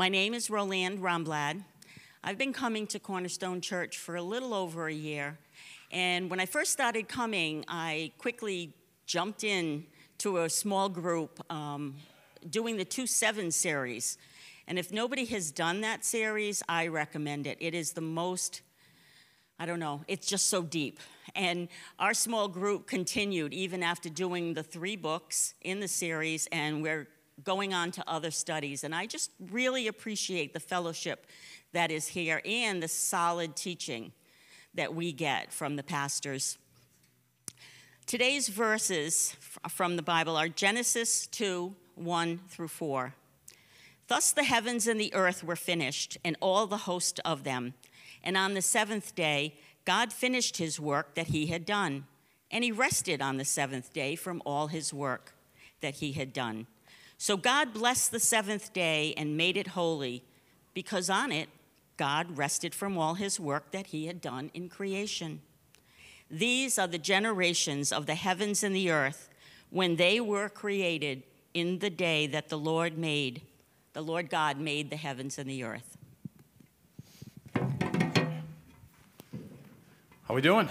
My name is Roland Romblad. I've been coming to Cornerstone Church for a little over a year. And when I first started coming, I quickly jumped in to a small group um, doing the 2 7 series. And if nobody has done that series, I recommend it. It is the most, I don't know, it's just so deep. And our small group continued even after doing the three books in the series, and we're going on to other studies. And I just really appreciate the fellowship that is here and the solid teaching that we get from the pastors. Today's verses from the Bible are Genesis 2 1 through 4. Thus the heavens and the earth were finished, and all the host of them. And on the seventh day, God finished his work that he had done, and he rested on the seventh day from all his work that he had done. So God blessed the seventh day and made it holy, because on it God rested from all his work that he had done in creation. These are the generations of the heavens and the earth when they were created in the day that the Lord made, the Lord God made the heavens and the earth. How are we doing?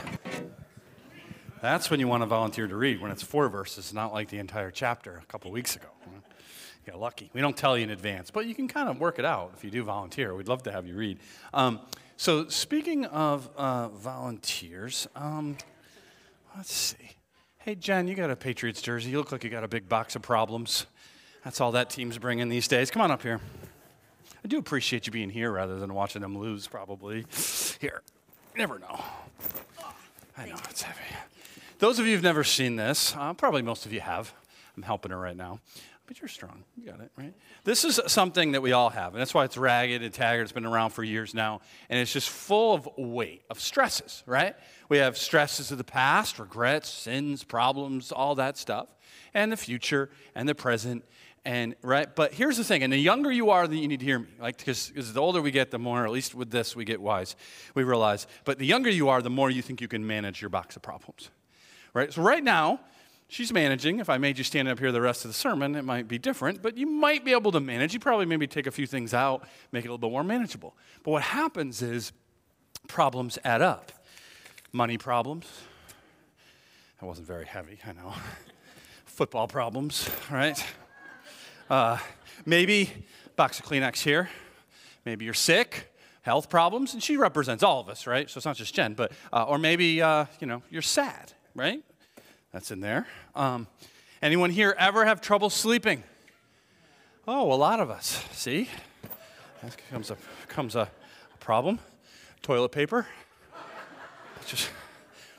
That's when you want to volunteer to read, when it's four verses, not like the entire chapter a couple weeks ago got lucky. We don't tell you in advance, but you can kind of work it out if you do volunteer. We'd love to have you read. Um, so, speaking of uh, volunteers, um, let's see. Hey, Jen, you got a Patriots jersey. You look like you got a big box of problems. That's all that team's bringing these days. Come on up here. I do appreciate you being here rather than watching them lose, probably. Here, never know. I know it's heavy. Those of you who've never seen this, uh, probably most of you have. I'm helping her right now but you're strong. You got it, right? This is something that we all have, and that's why it's ragged and tattered. It's been around for years now, and it's just full of weight, of stresses, right? We have stresses of the past, regrets, sins, problems, all that stuff, and the future and the present, and right. But here's the thing, and the younger you are, you need to hear me, like because the older we get, the more, at least with this, we get wise. We realize, but the younger you are, the more you think you can manage your box of problems, right? So right now she's managing. If I made you stand up here the rest of the sermon, it might be different, but you might be able to manage. You probably maybe take a few things out, make it a little bit more manageable. But what happens is problems add up. Money problems. That wasn't very heavy, I know. Football problems, right? Uh, maybe box of Kleenex here. Maybe you're sick, health problems, and she represents all of us, right? So it's not just Jen, but uh, or maybe uh, you know you're sad, right? That's in there. Um, anyone here ever have trouble sleeping? Oh, a lot of us. See? That comes a, comes a, a problem. Toilet paper. Just,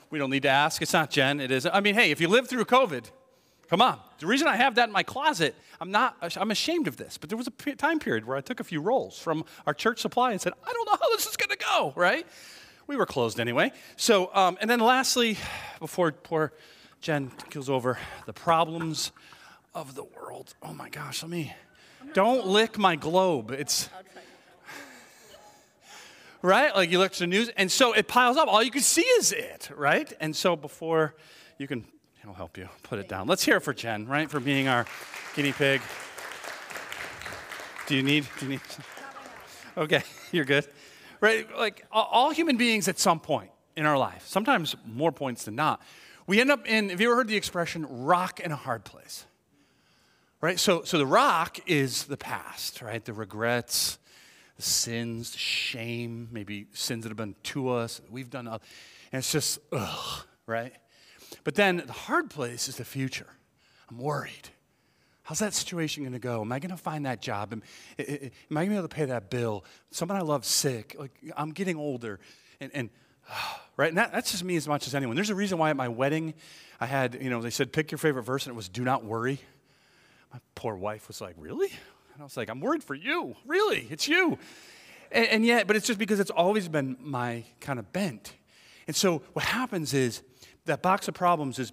we don't need to ask. It's not Jen. It is. I mean, hey, if you lived through COVID, come on. The reason I have that in my closet, I'm not. I'm ashamed of this. But there was a time period where I took a few rolls from our church supply and said, I don't know how this is going to go. Right? We were closed anyway. So, um, and then lastly, before poor Jen goes over the problems of the world. Oh my gosh, let me. Don't lick my globe. It's. Right? Like you look at the news, and so it piles up. All you can see is it, right? And so before you can, he'll help you put it down. Let's hear it for Jen, right? For being our guinea pig. Do you need? Do you need? Okay, you're good. Right? Like all human beings at some point in our life, sometimes more points than not, we end up in, have you ever heard the expression rock in a hard place? Right? So, so the rock is the past, right? The regrets, the sins, the shame, maybe sins that have been to us, we've done. And it's just, ugh, right? But then the hard place is the future. I'm worried. How's that situation going to go? Am I going to find that job? Am, am I going to be able to pay that bill? Someone I love sick. Like I'm getting older, and, and right? And that, that's just me as much as anyone. There's a reason why at my wedding, I had, you know, they said, pick your favorite verse, and it was, do not worry. My poor wife was like, really? And I was like, I'm worried for you. Really? It's you. And, and yet, but it's just because it's always been my kind of bent. And so what happens is that box of problems is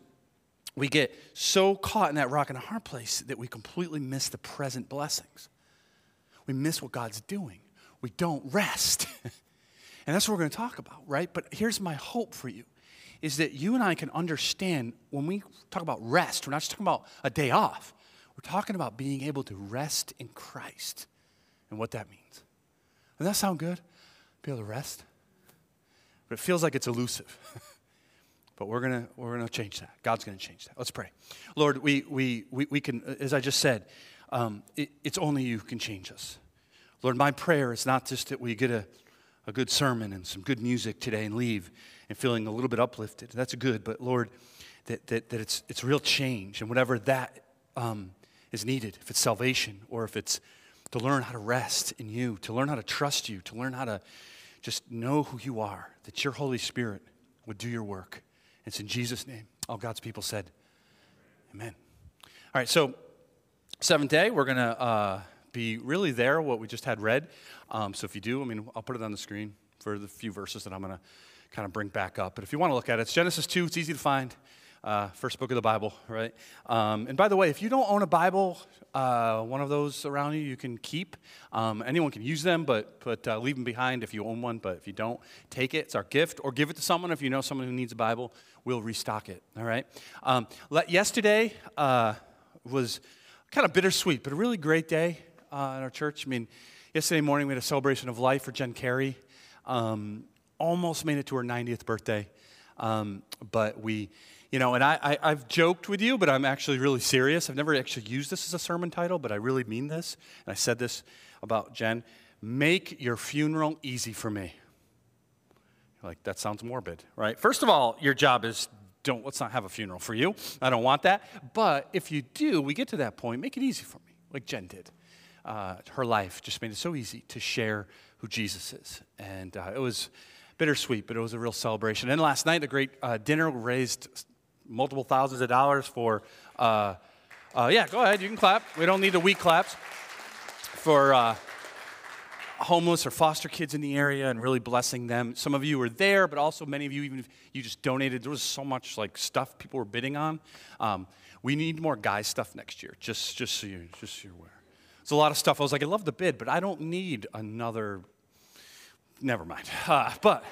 we get so caught in that rock and a hard place that we completely miss the present blessings. We miss what God's doing. We don't rest. And that's what we're going to talk about, right? But here's my hope for you is that you and I can understand when we talk about rest, we're not just talking about a day off. We're talking about being able to rest in Christ and what that means. Doesn't that sound good? Be able to rest? But it feels like it's elusive. but we're going to we're gonna change that. God's going to change that. Let's pray. Lord, we, we, we, we can, as I just said, um, it, it's only you who can change us. Lord, my prayer is not just that we get a, a good sermon and some good music today and leave and feeling a little bit uplifted. That's good, but Lord, that, that, that it's, it's real change and whatever that um, is needed, if it's salvation or if it's to learn how to rest in you, to learn how to trust you, to learn how to just know who you are, that your Holy Spirit would do your work. It's in Jesus' name. All God's people said, Amen. All right, so seventh day, we're going to uh, be really there, what we just had read. Um, so if you do, I mean, I'll put it on the screen for the few verses that I'm going to kind of bring back up. But if you want to look at it, it's Genesis 2, it's easy to find uh, first book of the Bible, right? Um, and by the way, if you don't own a Bible, uh, one of those around you, you can keep. Um, anyone can use them, but, but uh, leave them behind if you own one. But if you don't, take it. It's our gift. Or give it to someone if you know someone who needs a Bible. We'll restock it, all right? Um, yesterday uh, was kind of bittersweet, but a really great day uh, in our church. I mean, yesterday morning we had a celebration of life for Jen Carey. Um, almost made it to her 90th birthday. Um, but we you know, and I, I, have joked with you, but I'm actually really serious. I've never actually used this as a sermon title, but I really mean this. And I said this about Jen make your funeral easy for me. Like, that sounds morbid, right? First of all, your job is don't, let's not have a funeral for you. I don't want that. But if you do, we get to that point, make it easy for me, like Jen did. Uh, her life just made it so easy to share who Jesus is. And uh, it was bittersweet, but it was a real celebration. And last night, the great uh, dinner raised multiple thousands of dollars for, uh, uh, yeah, go ahead, you can clap. We don't need the weak claps. For uh, homeless or foster kids in the area and really blessing them. Some of you were there, but also many of you, even if you just donated, there was so much like stuff people were bidding on. Um, we need more guy stuff next year, just, just so you, just so you're aware. There's a lot of stuff. I was like, I love the bid, but I don't need another. Never mind. Uh, but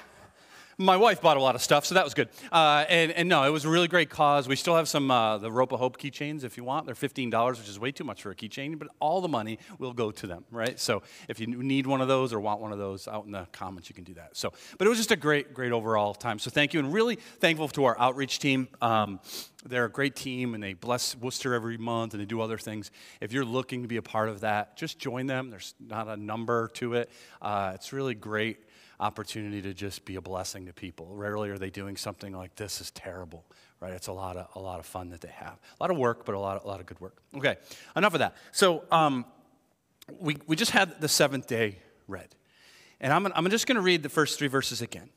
my wife bought a lot of stuff, so that was good. Uh, and, and no, it was a really great cause. We still have some uh, the Rope of Hope keychains if you want. They're fifteen dollars, which is way too much for a keychain, but all the money will go to them, right? So if you need one of those or want one of those, out in the comments you can do that. So, but it was just a great, great overall time. So thank you, and really thankful to our outreach team. Um, they're a great team, and they bless Worcester every month, and they do other things. If you're looking to be a part of that, just join them. There's not a number to it. Uh, it's really great opportunity to just be a blessing to people. Rarely are they doing something like this is terrible, right? It's a lot of, a lot of fun that they have. A lot of work, but a lot of, a lot of good work. Okay, enough of that. So um, we, we just had the seventh day read. And I'm, I'm just going to read the first three verses again.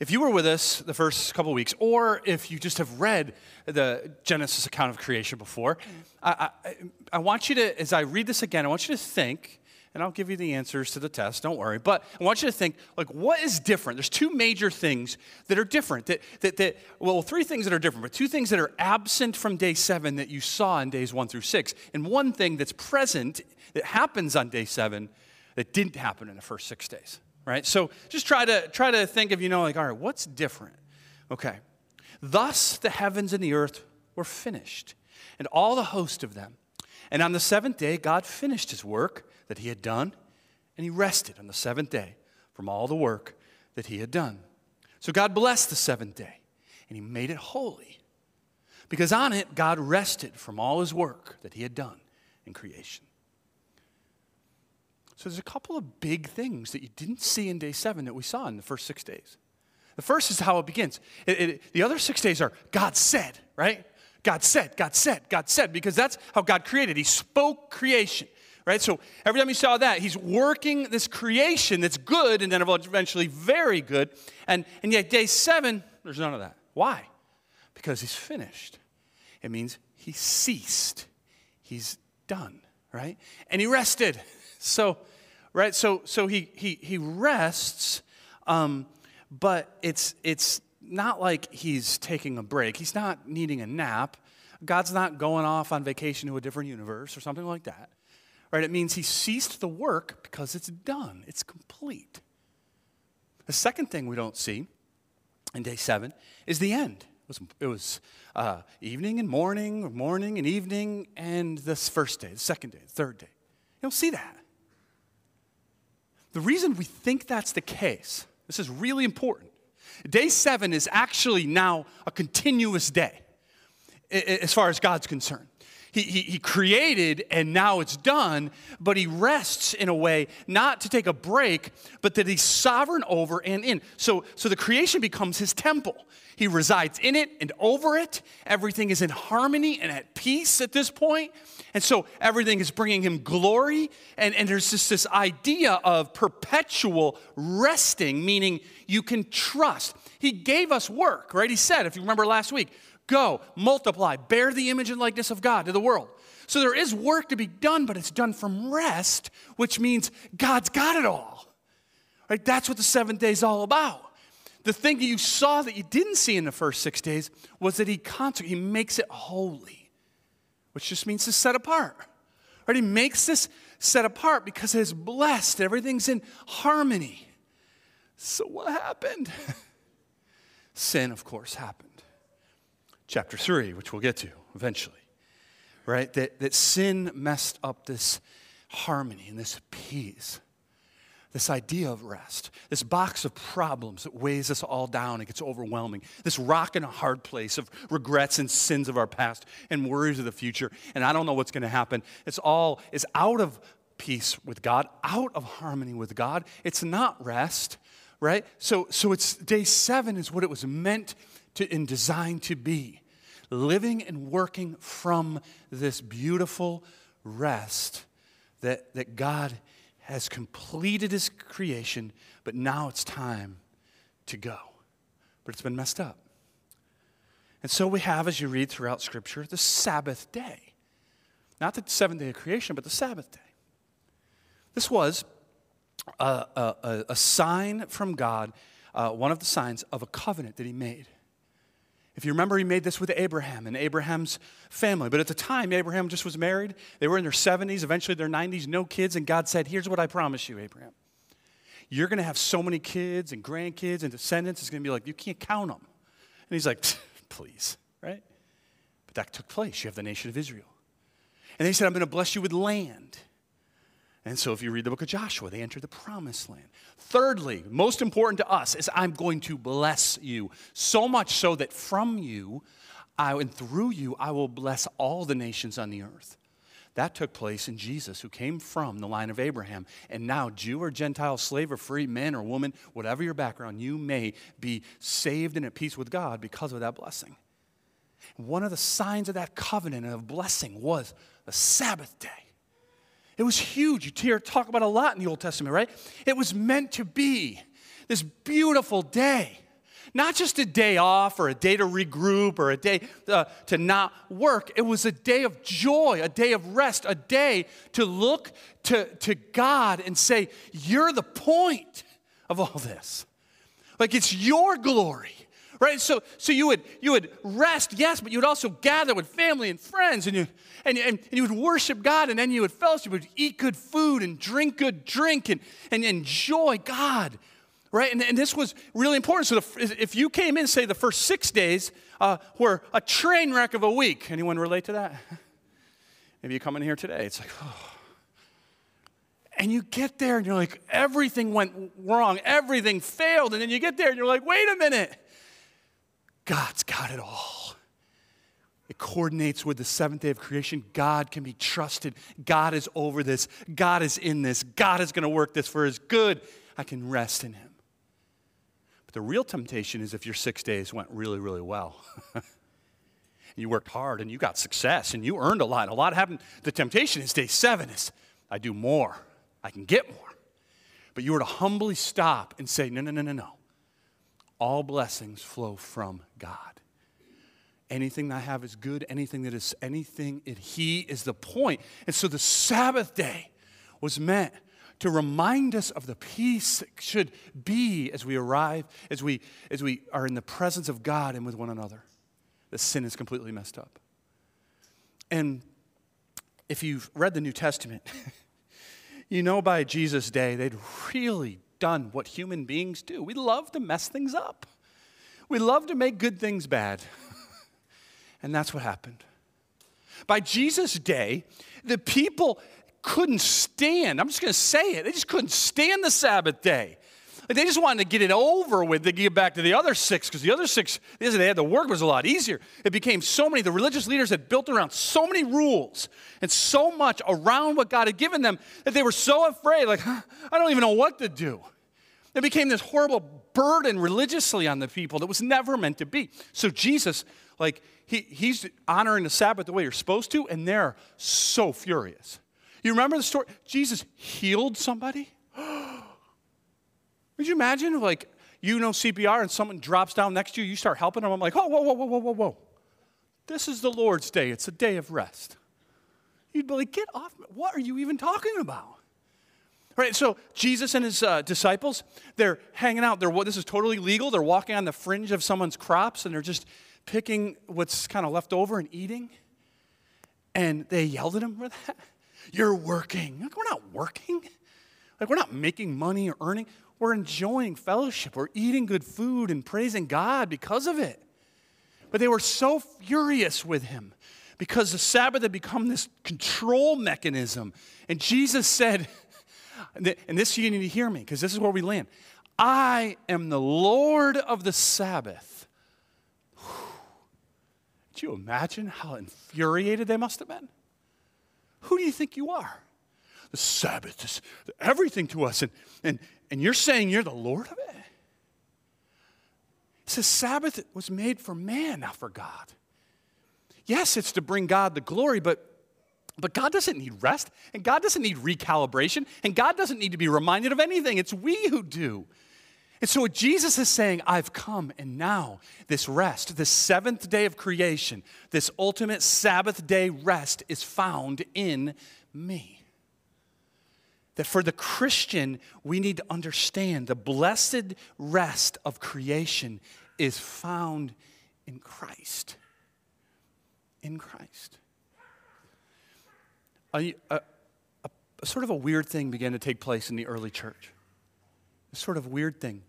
If you were with us the first couple weeks, or if you just have read the Genesis account of creation before, I, I, I want you to, as I read this again, I want you to think and I'll give you the answers to the test, don't worry. But I want you to think, like, what is different? There's two major things that are different. That, that, that, well, three things that are different, but two things that are absent from day seven that you saw in days one through six. And one thing that's present that happens on day seven that didn't happen in the first six days, right? So just try to, try to think of, you know, like, all right, what's different? Okay. Thus the heavens and the earth were finished, and all the host of them. And on the seventh day, God finished his work that he had done, and he rested on the seventh day from all the work that he had done. So God blessed the seventh day, and he made it holy, because on it God rested from all his work that he had done in creation. So there's a couple of big things that you didn't see in day seven that we saw in the first six days. The first is how it begins. It, it, the other six days are God said, right? God said, God said, God said, because that's how God created. He spoke creation right? So every time you saw that, he's working this creation that's good and then eventually very good. And, and yet, day seven, there's none of that. Why? Because he's finished. It means he ceased. He's done, right? And he rested. So, right? So, so he, he, he rests, um, but it's, it's not like he's taking a break. He's not needing a nap. God's not going off on vacation to a different universe or something like that right? It means he ceased the work because it's done, it's complete. The second thing we don't see in day seven is the end, It was, it was uh, evening and morning, morning and evening, and this first day, the second day, the third day. You don't see that. The reason we think that's the case, this is really important. Day seven is actually now a continuous day as far as God's concerned. He, he, he, created and now it's done, but he rests in a way not to take a break, but that he's sovereign over and in. So, so the creation becomes his temple. He resides in it and over it. Everything is in harmony and at peace at this point. And so everything is bringing him glory. And, and there's just this idea of perpetual resting, meaning you can trust. He gave us work, right? He said, if you remember last week, Go, multiply, bear the image and likeness of God to the world. So there is work to be done, but it's done from rest, which means God's got it all. Right? That's what the seventh day is all about. The thing that you saw that you didn't see in the first six days was that he consecrates, he makes it holy, which just means to set apart. Right? He makes this set apart because it's blessed, everything's in harmony. So what happened? Sin, of course, happened chapter 3, which we'll get to eventually, right? That, that sin messed up this harmony and this peace, this idea of rest, this box of problems that weighs us all down and gets overwhelming, this rock in a hard place of regrets and sins of our past and worries of the future, and I don't know what's going to happen. It's all is out of peace with God, out of harmony with God. It's not rest, right? So, so it's day seven is what it was meant to and designed to be living and working from this beautiful rest that, that God has completed his creation, but now it's time to go. But it's been messed up. And so we have, as you read throughout Scripture, the Sabbath day. Not the seventh day of creation, but the Sabbath day. This was a, a, a sign from God, uh, one of the signs of a covenant that he made. If you remember, he made this with Abraham and Abraham's family. But at the time, Abraham just was married. They were in their 70s, eventually their 90s, no kids. And God said, Here's what I promise you, Abraham. You're going to have so many kids and grandkids and descendants, it's going to be like, you can't count them. And he's like, Please, right? But that took place. You have the nation of Israel. And he said, I'm going to bless you with land. And so, if you read the book of Joshua, they enter the promised land. Thirdly, most important to us is I'm going to bless you, so much so that from you I, and through you I will bless all the nations on the earth. That took place in Jesus, who came from the line of Abraham. And now, Jew or Gentile, slave or free, man or woman, whatever your background, you may be saved and at peace with God because of that blessing. One of the signs of that covenant of blessing was the Sabbath day. It was huge. You hear talk about a lot in the Old Testament, right? It was meant to be this beautiful day. Not just a day off or a day to regroup or a day uh, to not work. It was a day of joy, a day of rest, a day to look to, to God and say, You're the point of all this. Like it's your glory right? So, so you, would, you would rest, yes, but you would also gather with family and friends, and you, and, and, and you would worship God, and then you would fellowship, you would eat good food and drink good drink and, and enjoy God, right? And, and this was really important. So the, if you came in, say, the first six days uh, were a train wreck of a week, anyone relate to that? Maybe you come in here today, it's like, oh. And you get there and you're like, everything went wrong, everything failed. And then you get there and you're like, wait a minute. God's got it all. It coordinates with the seventh day of creation. God can be trusted. God is over this. God is in this. God is going to work this for his good. I can rest in him. But the real temptation is if your six days went really, really well. you worked hard and you got success and you earned a lot. A lot happened. The temptation is day seven is I do more. I can get more. But you were to humbly stop and say, no, no, no, no, no all blessings flow from God. Anything I have is good, anything that is anything, it, He is the point. And so the Sabbath day was meant to remind us of the peace that should be as we arrive, as we, as we are in the presence of God and with one another. The sin is completely messed up. And if you've read the New Testament, you know by Jesus' day, they'd really done what human beings do. We love to mess things up. We love to make good things bad. and that's what happened. By Jesus' day, the people couldn't stand, I'm just going to say it, they just couldn't stand the Sabbath day. They just wanted to get it over with to get back to the other six because the other six, they had the work was a lot easier. It became so many, the religious leaders had built around so many rules and so much around what God had given them that they were so afraid, like, huh, I don't even know what to do. It became this horrible burden religiously on the people that was never meant to be. So Jesus, like, he, he's honoring the Sabbath the way you're supposed to, and they're so furious. You remember the story? Jesus healed somebody? Would you imagine, like, you know CPR and someone drops down next to you, you start helping them? I'm like, oh, whoa, whoa, whoa, whoa, whoa, whoa. This is the Lord's day. It's a day of rest. You'd be like, get off. What are you even talking about? Right, so Jesus and his uh, disciples, they're hanging out. They're, this is totally legal. They're walking on the fringe of someone's crops and they're just picking what's kind of left over and eating. And they yelled at him for that. You're working. Like, we're not working. Like, we're not making money or earning. We're enjoying fellowship. We're eating good food and praising God because of it. But they were so furious with him because the Sabbath had become this control mechanism. And Jesus said, and this you need to hear me because this is where we land. I am the Lord of the Sabbath. Could you imagine how infuriated they must have been? Who do you think you are? The Sabbath is everything to us, and, and, and you're saying you're the Lord of it? It says Sabbath was made for man, not for God. Yes, it's to bring God the glory, but but God doesn't need rest, and God doesn't need recalibration, and God doesn't need to be reminded of anything. It's we who do. And so, what Jesus is saying, I've come, and now this rest, this seventh day of creation, this ultimate Sabbath day rest is found in me. That for the Christian, we need to understand the blessed rest of creation is found in Christ. In Christ. A, a, a, sort of a weird thing began to take place in the early church. A sort of weird thing.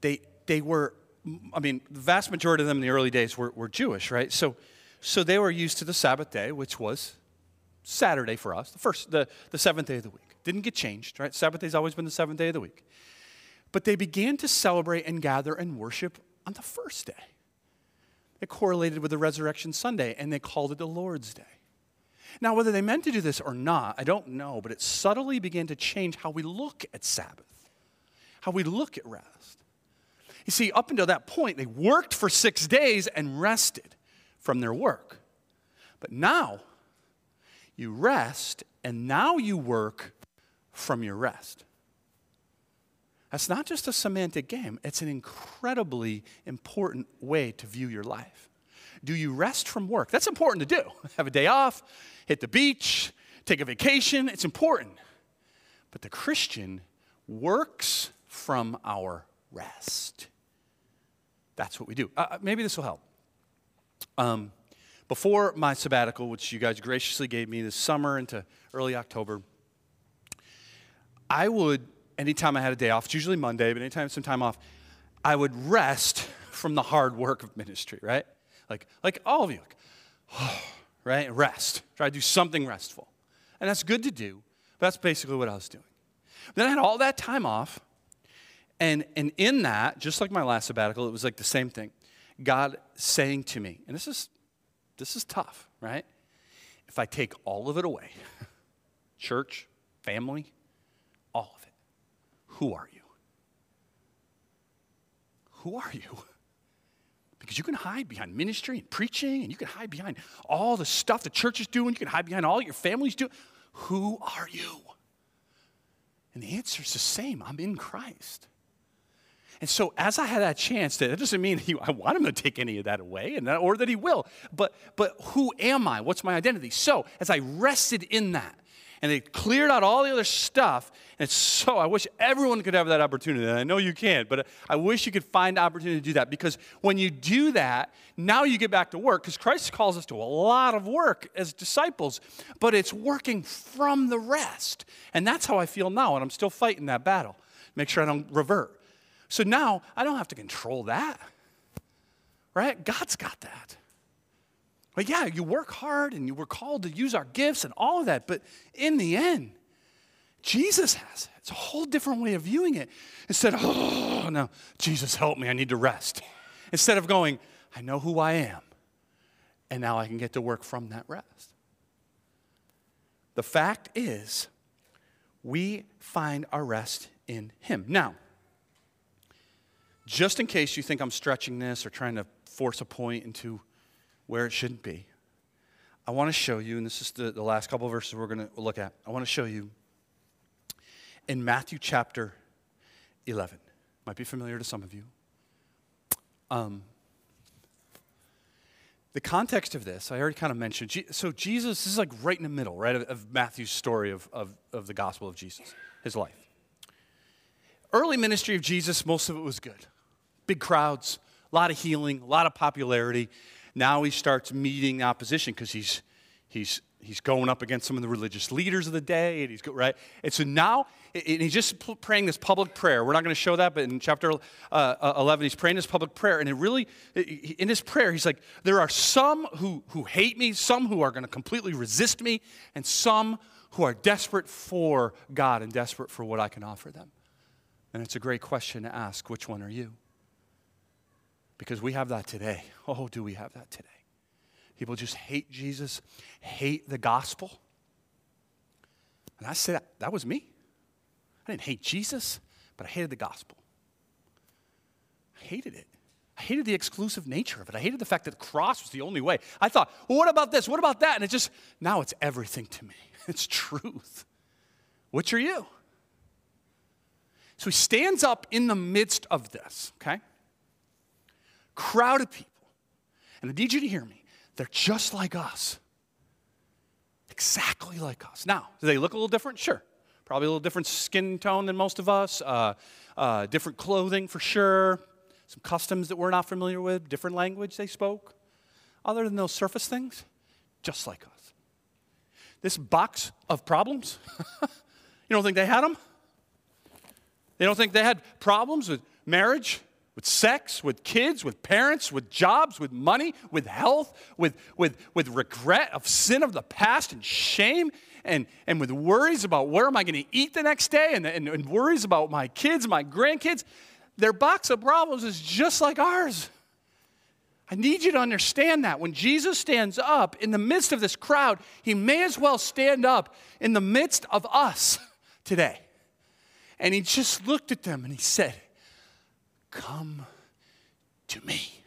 They, they were, I mean, the vast majority of them in the early days were, were Jewish, right? So, so they were used to the Sabbath day, which was Saturday for us, the first, the, the seventh day of the week. Didn't get changed, right? Sabbath day's always been the seventh day of the week. But they began to celebrate and gather and worship on the first day. It correlated with the Resurrection Sunday, and they called it the Lord's Day. Now, whether they meant to do this or not, I don't know, but it subtly began to change how we look at Sabbath, how we look at rest. You see, up until that point, they worked for six days and rested from their work. But now, you rest, and now you work from your rest. That's not just a semantic game, it's an incredibly important way to view your life. Do you rest from work? That's important to do. Have a day off, hit the beach, take a vacation. It's important. But the Christian works from our rest. That's what we do. Uh, maybe this will help. Um, before my sabbatical, which you guys graciously gave me this summer into early October, I would, anytime I had a day off, it's usually Monday, but anytime some time off, I would rest from the hard work of ministry, right? Like, like all of you, like, oh, right? Rest. Try to do something restful. And that's good to do, but that's basically what I was doing. Then I had all that time off, and, and in that, just like my last sabbatical, it was like the same thing. God saying to me, and this is this is tough, right? If I take all of it away, church, family, all of it, who are you? Who are you? Because you can hide behind ministry and preaching, and you can hide behind all the stuff the church is doing, you can hide behind all your family's doing. Who are you? And the answer is the same I'm in Christ. And so, as I had that chance, that doesn't mean he, I want him to take any of that away, and that, or that he will. But, but who am I? What's my identity? So, as I rested in that, and they cleared out all the other stuff. And so, I wish everyone could have that opportunity. And I know you can't, but I wish you could find opportunity to do that because when you do that, now you get back to work because Christ calls us to a lot of work as disciples, but it's working from the rest. And that's how I feel now, and I'm still fighting that battle. Make sure I don't revert. So now I don't have to control that, right? God's got that. But yeah, you work hard and you were called to use our gifts and all of that, but in the end, Jesus has it. It's a whole different way of viewing it. Instead of, oh, no, Jesus, help me, I need to rest. Instead of going, I know who I am, and now I can get to work from that rest. The fact is, we find our rest in Him. Now, just in case you think I'm stretching this or trying to force a point into where it shouldn't be, I want to show you, and this is the, the last couple verses we're going to look at. I want to show you in Matthew chapter 11. Might be familiar to some of you. Um, the context of this, I already kind of mentioned. So, Jesus, this is like right in the middle, right, of, of Matthew's story of, of, of the gospel of Jesus, his life. Early ministry of Jesus, most of it was good. Big crowds, a lot of healing, a lot of popularity. Now he starts meeting opposition because he's, he's he's going up against some of the religious leaders of the day, and he's right. And so now, and he's just praying this public prayer. We're not going to show that, but in chapter uh, 11, he's praying this public prayer, and it really, in his prayer, he's like, "There are some who who hate me, some who are going to completely resist me, and some who are desperate for God and desperate for what I can offer them." And it's a great question to ask: Which one are you? Because we have that today. Oh, do we have that today? People just hate Jesus, hate the gospel. And I said, that was me. I didn't hate Jesus, but I hated the gospel. I hated it. I hated the exclusive nature of it. I hated the fact that the cross was the only way. I thought, well, what about this? What about that? And it just, now it's everything to me. It's truth. Which are you? So he stands up in the midst of this, okay? Crowd of people. And I need you to hear me. They're just like us. Exactly like us. Now, do they look a little different? Sure. Probably a little different skin tone than most of us, uh, uh, different clothing for sure, some customs that we're not familiar with, different language they spoke. Other than those surface things, just like us. This box of problems, you don't think they had them? They don't think they had problems with marriage, with sex, with kids, with parents, with jobs, with money, with health, with, with, with regret of sin of the past and shame, and, and with worries about where am I going to eat the next day, and, and, and worries about my kids, my grandkids. Their box of problems is just like ours. I need you to understand that. When Jesus stands up in the midst of this crowd, he may as well stand up in the midst of us today. And he just looked at them and he said, Come to me.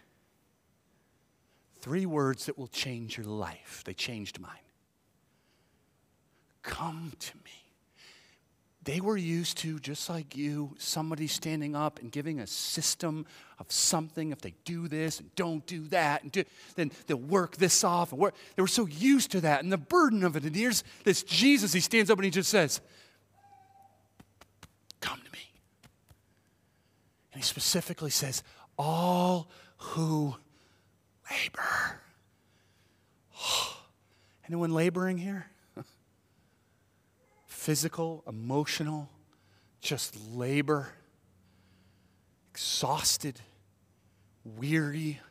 Three words that will change your life. They changed mine. Come to me. They were used to, just like you, somebody standing up and giving a system of something. If they do this and don't do that, and do, then they'll work this off. And work. They were so used to that and the burden of it. And here's this Jesus, he stands up and he just says, Come to me. And he specifically says, all who labor. Anyone laboring here? Physical, emotional, just labor, exhausted, weary.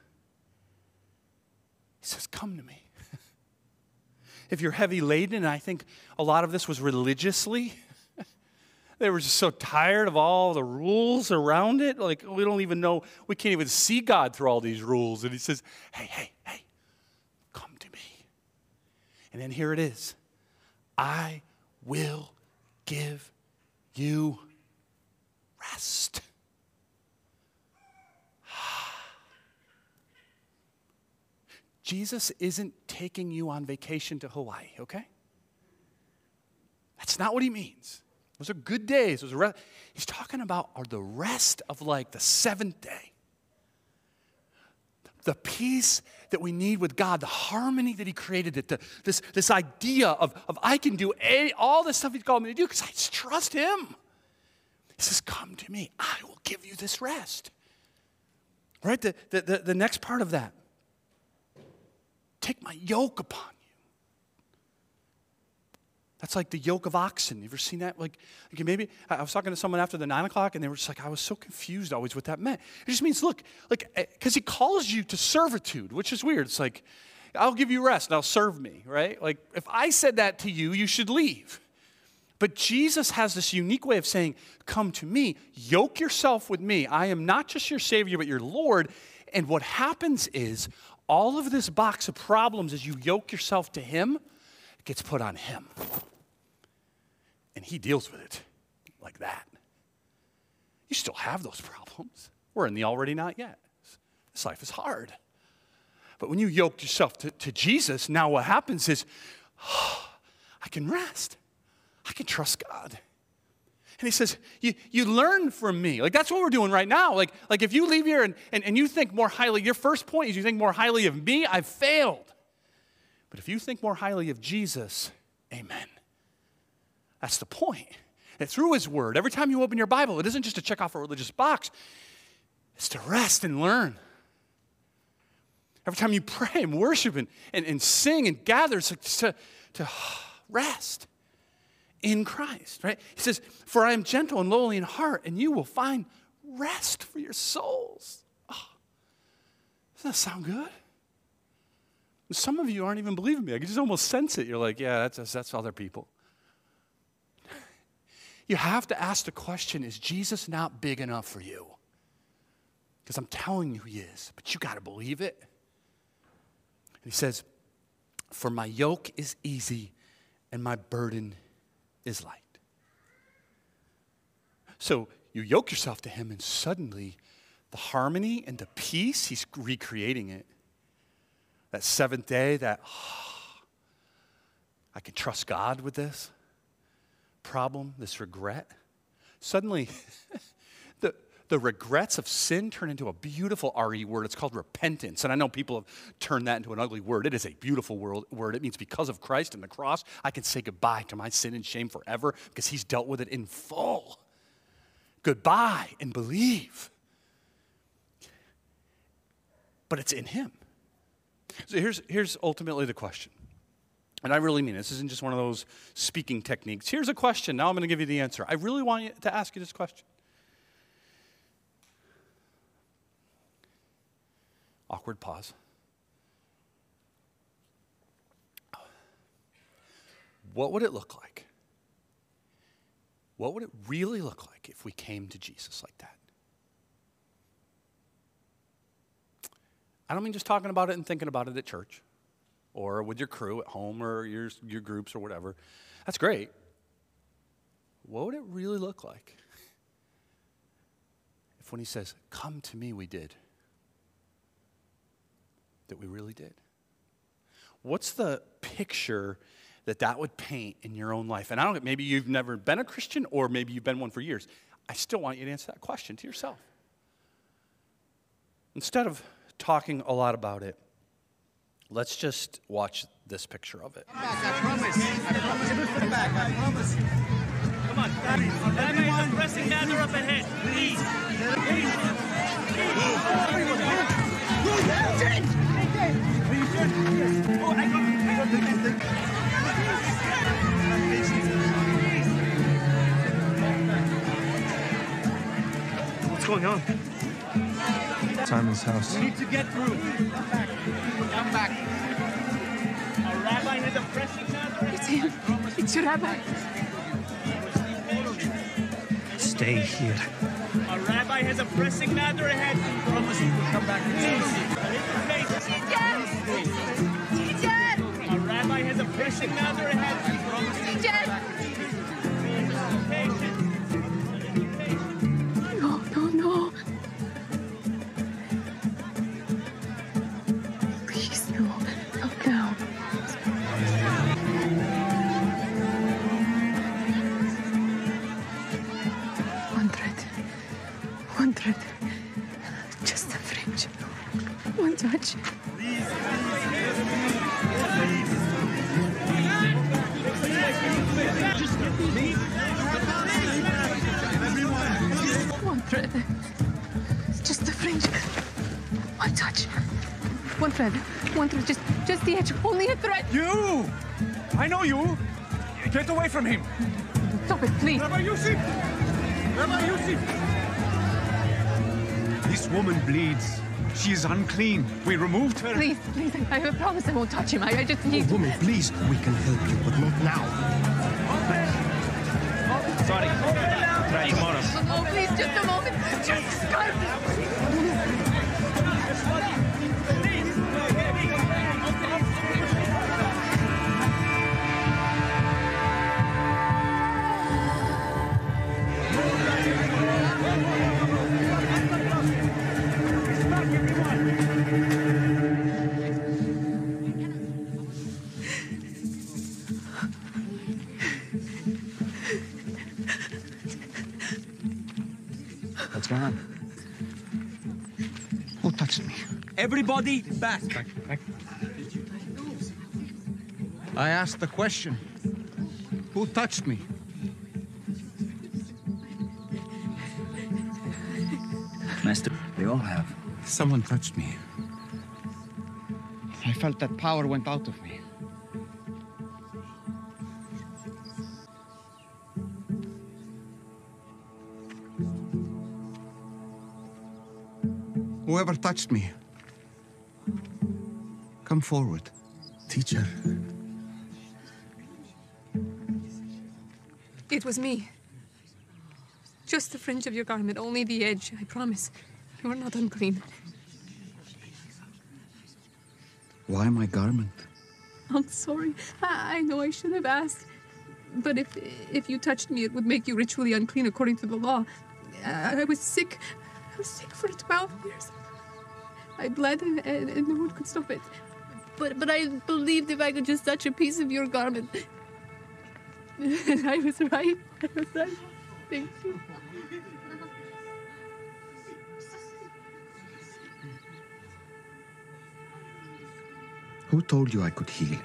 He says, Come to me. if you're heavy laden, and I think a lot of this was religiously, they were just so tired of all the rules around it. Like, we don't even know, we can't even see God through all these rules. And He says, Hey, hey, hey, come to me. And then here it is I will give you rest. Jesus isn't taking you on vacation to Hawaii, okay? That's not what he means. Those are good days. Those are re- He's talking about are the rest of like the seventh day. The peace that we need with God, the harmony that He created, it, the, this, this idea of, of I can do a, all the stuff He's called me to do because I just trust Him. He says, Come to me, I will give you this rest. Right? The, the, the, the next part of that take my yoke upon That's like the yoke of oxen. You ever seen that? Like, maybe I was talking to someone after the nine o'clock, and they were just like, I was so confused always what that meant. It just means, look, like, eh, because he calls you to servitude, which is weird. It's like, I'll give you rest, now serve me, right? Like, if I said that to you, you should leave. But Jesus has this unique way of saying, Come to me, yoke yourself with me. I am not just your Savior, but your Lord. And what happens is, all of this box of problems as you yoke yourself to Him gets put on Him. And He deals with it like that. You still have those problems. We're in the already not yet. This life is hard. But when you yoke yourself to, to Jesus, now what happens is, oh, I can rest. I can trust God. And he says, you, you learn from me. Like that's what we're doing right now. Like, like if you leave here and, and, and you think more highly, your first point is you think more highly of me, I've failed. But if you think more highly of Jesus, amen. That's the point. And through his word, every time you open your Bible, it isn't just to check off a religious box, it's to rest and learn. Every time you pray and worship and, and, and sing and gather, it's to, to rest in Christ, right? He says, For I am gentle and lowly in heart, and you will find rest for your souls. Oh, doesn't that sound good? Some of you aren't even believing me. I can just almost sense it. You're like, yeah, that's, that's other people. You have to ask the question is Jesus not big enough for you? Because I'm telling you he is, but you got to believe it. he says, For my yoke is easy and my burden is light. So you yoke yourself to him, and suddenly the harmony and the peace, he's recreating it. That seventh day, that oh, I can trust God with this problem, this regret. Suddenly, the, the regrets of sin turn into a beautiful RE word. It's called repentance. And I know people have turned that into an ugly word. It is a beautiful word. It means because of Christ and the cross, I can say goodbye to my sin and shame forever because he's dealt with it in full. Goodbye and believe. But it's in him. So here's, here's ultimately the question. And I really mean it. This isn't just one of those speaking techniques. Here's a question. Now I'm going to give you the answer. I really want to ask you this question. Awkward pause. What would it look like? What would it really look like if we came to Jesus like that? I don't mean just talking about it and thinking about it at church or with your crew at home or your, your groups or whatever. That's great. What would it really look like if when he says, Come to me, we did? that we really did? What's the picture that that would paint in your own life? And I don't maybe you've never been a Christian or maybe you've been one for years. I still want you to answer that question to yourself. Instead of talking a lot about it, let's just watch this picture of it. I promise. I promise. Back. I promise. Come on, pressing up ahead. Please. What's going on? Simon's house. We need to get through. Come back. Come back. Our rabbi has a pressing matter. It's him. It's your rabbi. Stay here. Our rabbi has a pressing matter ahead. Promise you will come back. Our rabbi has a pressing matter ahead. No, One thread. Just, just the edge. Only a thread. You! I know you! Get away from him! Stop it, please. Rabbi Yusuf! Rabbi Yusuf! This woman bleeds. She is unclean. We removed her. Please, please. I, I promise I won't touch him. I, I just need to. Woman, please, we can help you, but not now. Sorry. Try tomorrow. Oh, please, just a moment. Jesus Christ. Everybody back. I asked the question. Who touched me? Master, they all have. Someone touched me. I felt that power went out of me. Whoever touched me, come forward. Teacher. It was me. Just the fringe of your garment, only the edge, I promise. You are not unclean. Why my garment? I'm sorry. I, I know I should have asked. But if if you touched me, it would make you ritually unclean according to the law. I, I was sick. I was sick for 12 years. I bled and, and, and no one could stop it. But but I believed if I could just touch a piece of your garment. And I was right. I was right. Thank you. Who told you I could heal?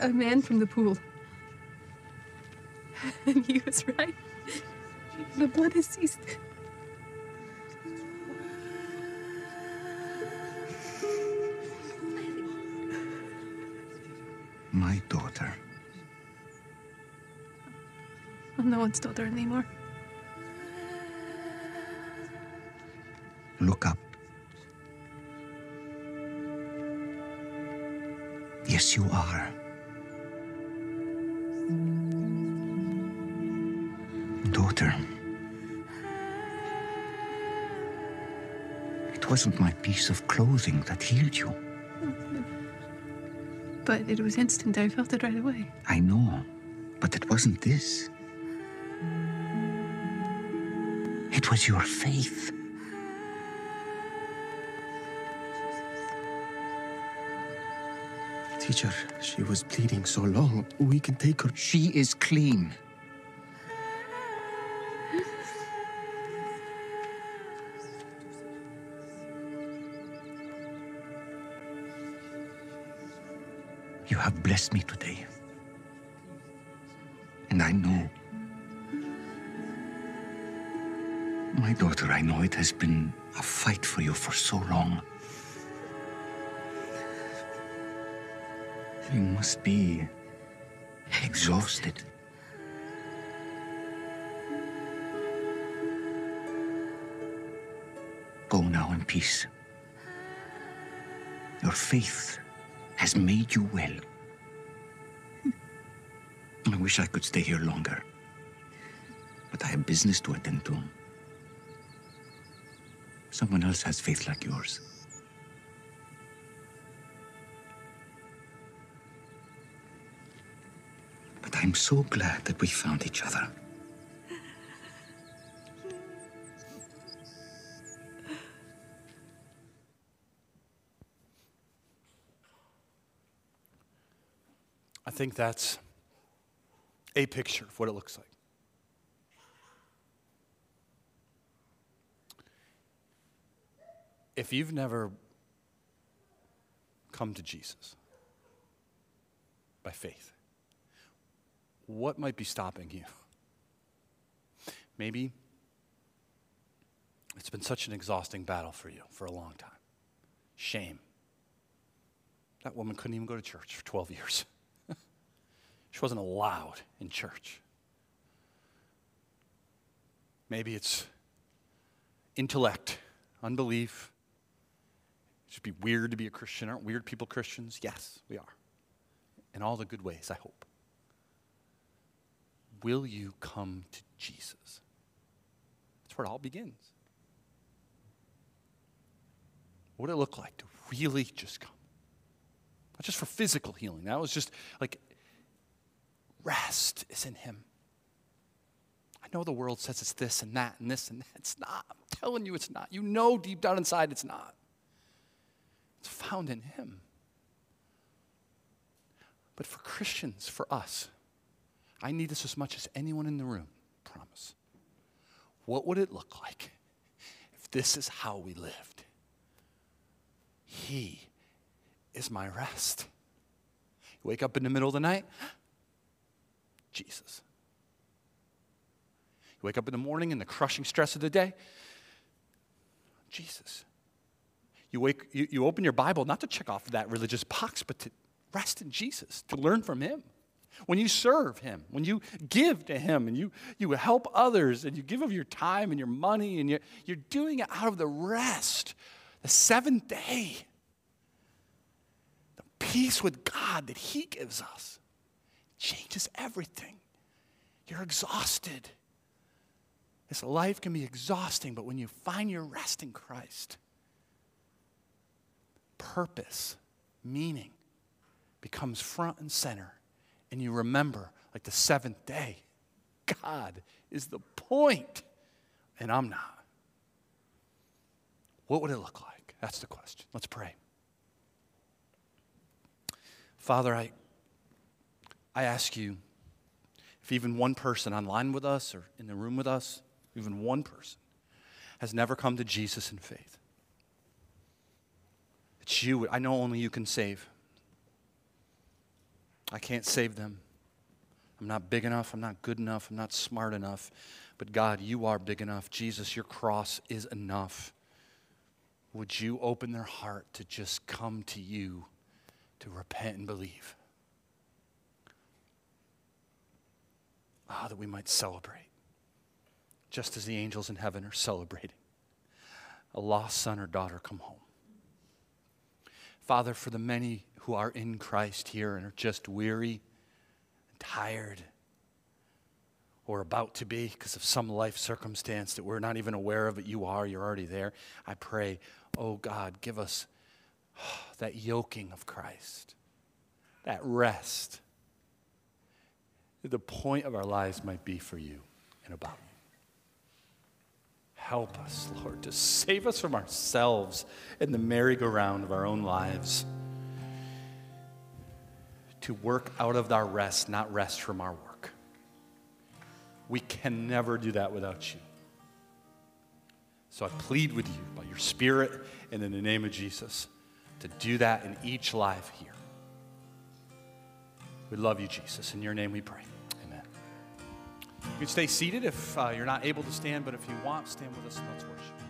A man from the pool. And he was right. The blood has ceased. My daughter. I'm no one's daughter anymore. Look up. Yes, you are. Daughter. It wasn't my piece of clothing that healed you. But it was instant. I felt it right away. I know, but it wasn't this. It was your faith. Teacher, she was bleeding so long. We can take her. She is clean. Blessed me today. And I know. My daughter, I know it has been a fight for you for so long. You must be exhausted. Go now in peace. Your faith has made you well. I wish I could stay here longer. But I have business to attend to. Someone else has faith like yours. But I'm so glad that we found each other. I think that's a picture of what it looks like. If you've never come to Jesus by faith, what might be stopping you? Maybe it's been such an exhausting battle for you for a long time. Shame. That woman couldn't even go to church for 12 years. She wasn't allowed in church. Maybe it's intellect, unbelief. It should be weird to be a Christian. Aren't weird people Christians? Yes, we are. In all the good ways, I hope. Will you come to Jesus? That's where it all begins. What would it look like to really just come? Not just for physical healing. That was just like rest is in Him. I know the world says it's this and that and this and that. It's not. I'm telling you it's not. You know deep down inside it's not. It's found in Him. But for Christians, for us, I need this as much as anyone in the room, promise. What would it look like if this is how we lived? He is my rest. You wake up in the middle of the night, Jesus. You wake up in the morning in the crushing stress of the day, Jesus. You, wake, you, you open your Bible not to check off that religious box, but to rest in Jesus, to learn from Him. When you serve Him, when you give to Him, and you, you help others, and you give of your time and your money, and you're, you're doing it out of the rest, the seventh day, the peace with God that He gives us changes everything. You're exhausted. This life can be exhausting, but when you find your rest in Christ, purpose, meaning becomes front and center. And you remember, like the seventh day, God is the point, and I'm not. What would it look like? That's the question. Let's pray. Father, I, I ask you if even one person online with us or in the room with us, even one person, has never come to Jesus in faith. It's you. I know only you can save. I can't save them. I'm not big enough. I'm not good enough. I'm not smart enough. But God, you are big enough. Jesus, your cross is enough. Would you open their heart to just come to you to repent and believe? That we might celebrate, just as the angels in heaven are celebrating. A lost son or daughter come home. Father, for the many who are in Christ here and are just weary and tired or about to be because of some life circumstance that we're not even aware of, but you are, you're already there. I pray, oh God, give us that yoking of Christ, that rest. The point of our lives might be for you and about you. Help us, Lord, to save us from ourselves and the merry-go-round of our own lives. To work out of our rest, not rest from our work. We can never do that without you. So I plead with you by your Spirit and in the name of Jesus to do that in each life here. We love you, Jesus. In your name we pray. You stay seated if uh, you're not able to stand, but if you want, stand with us and let's worship.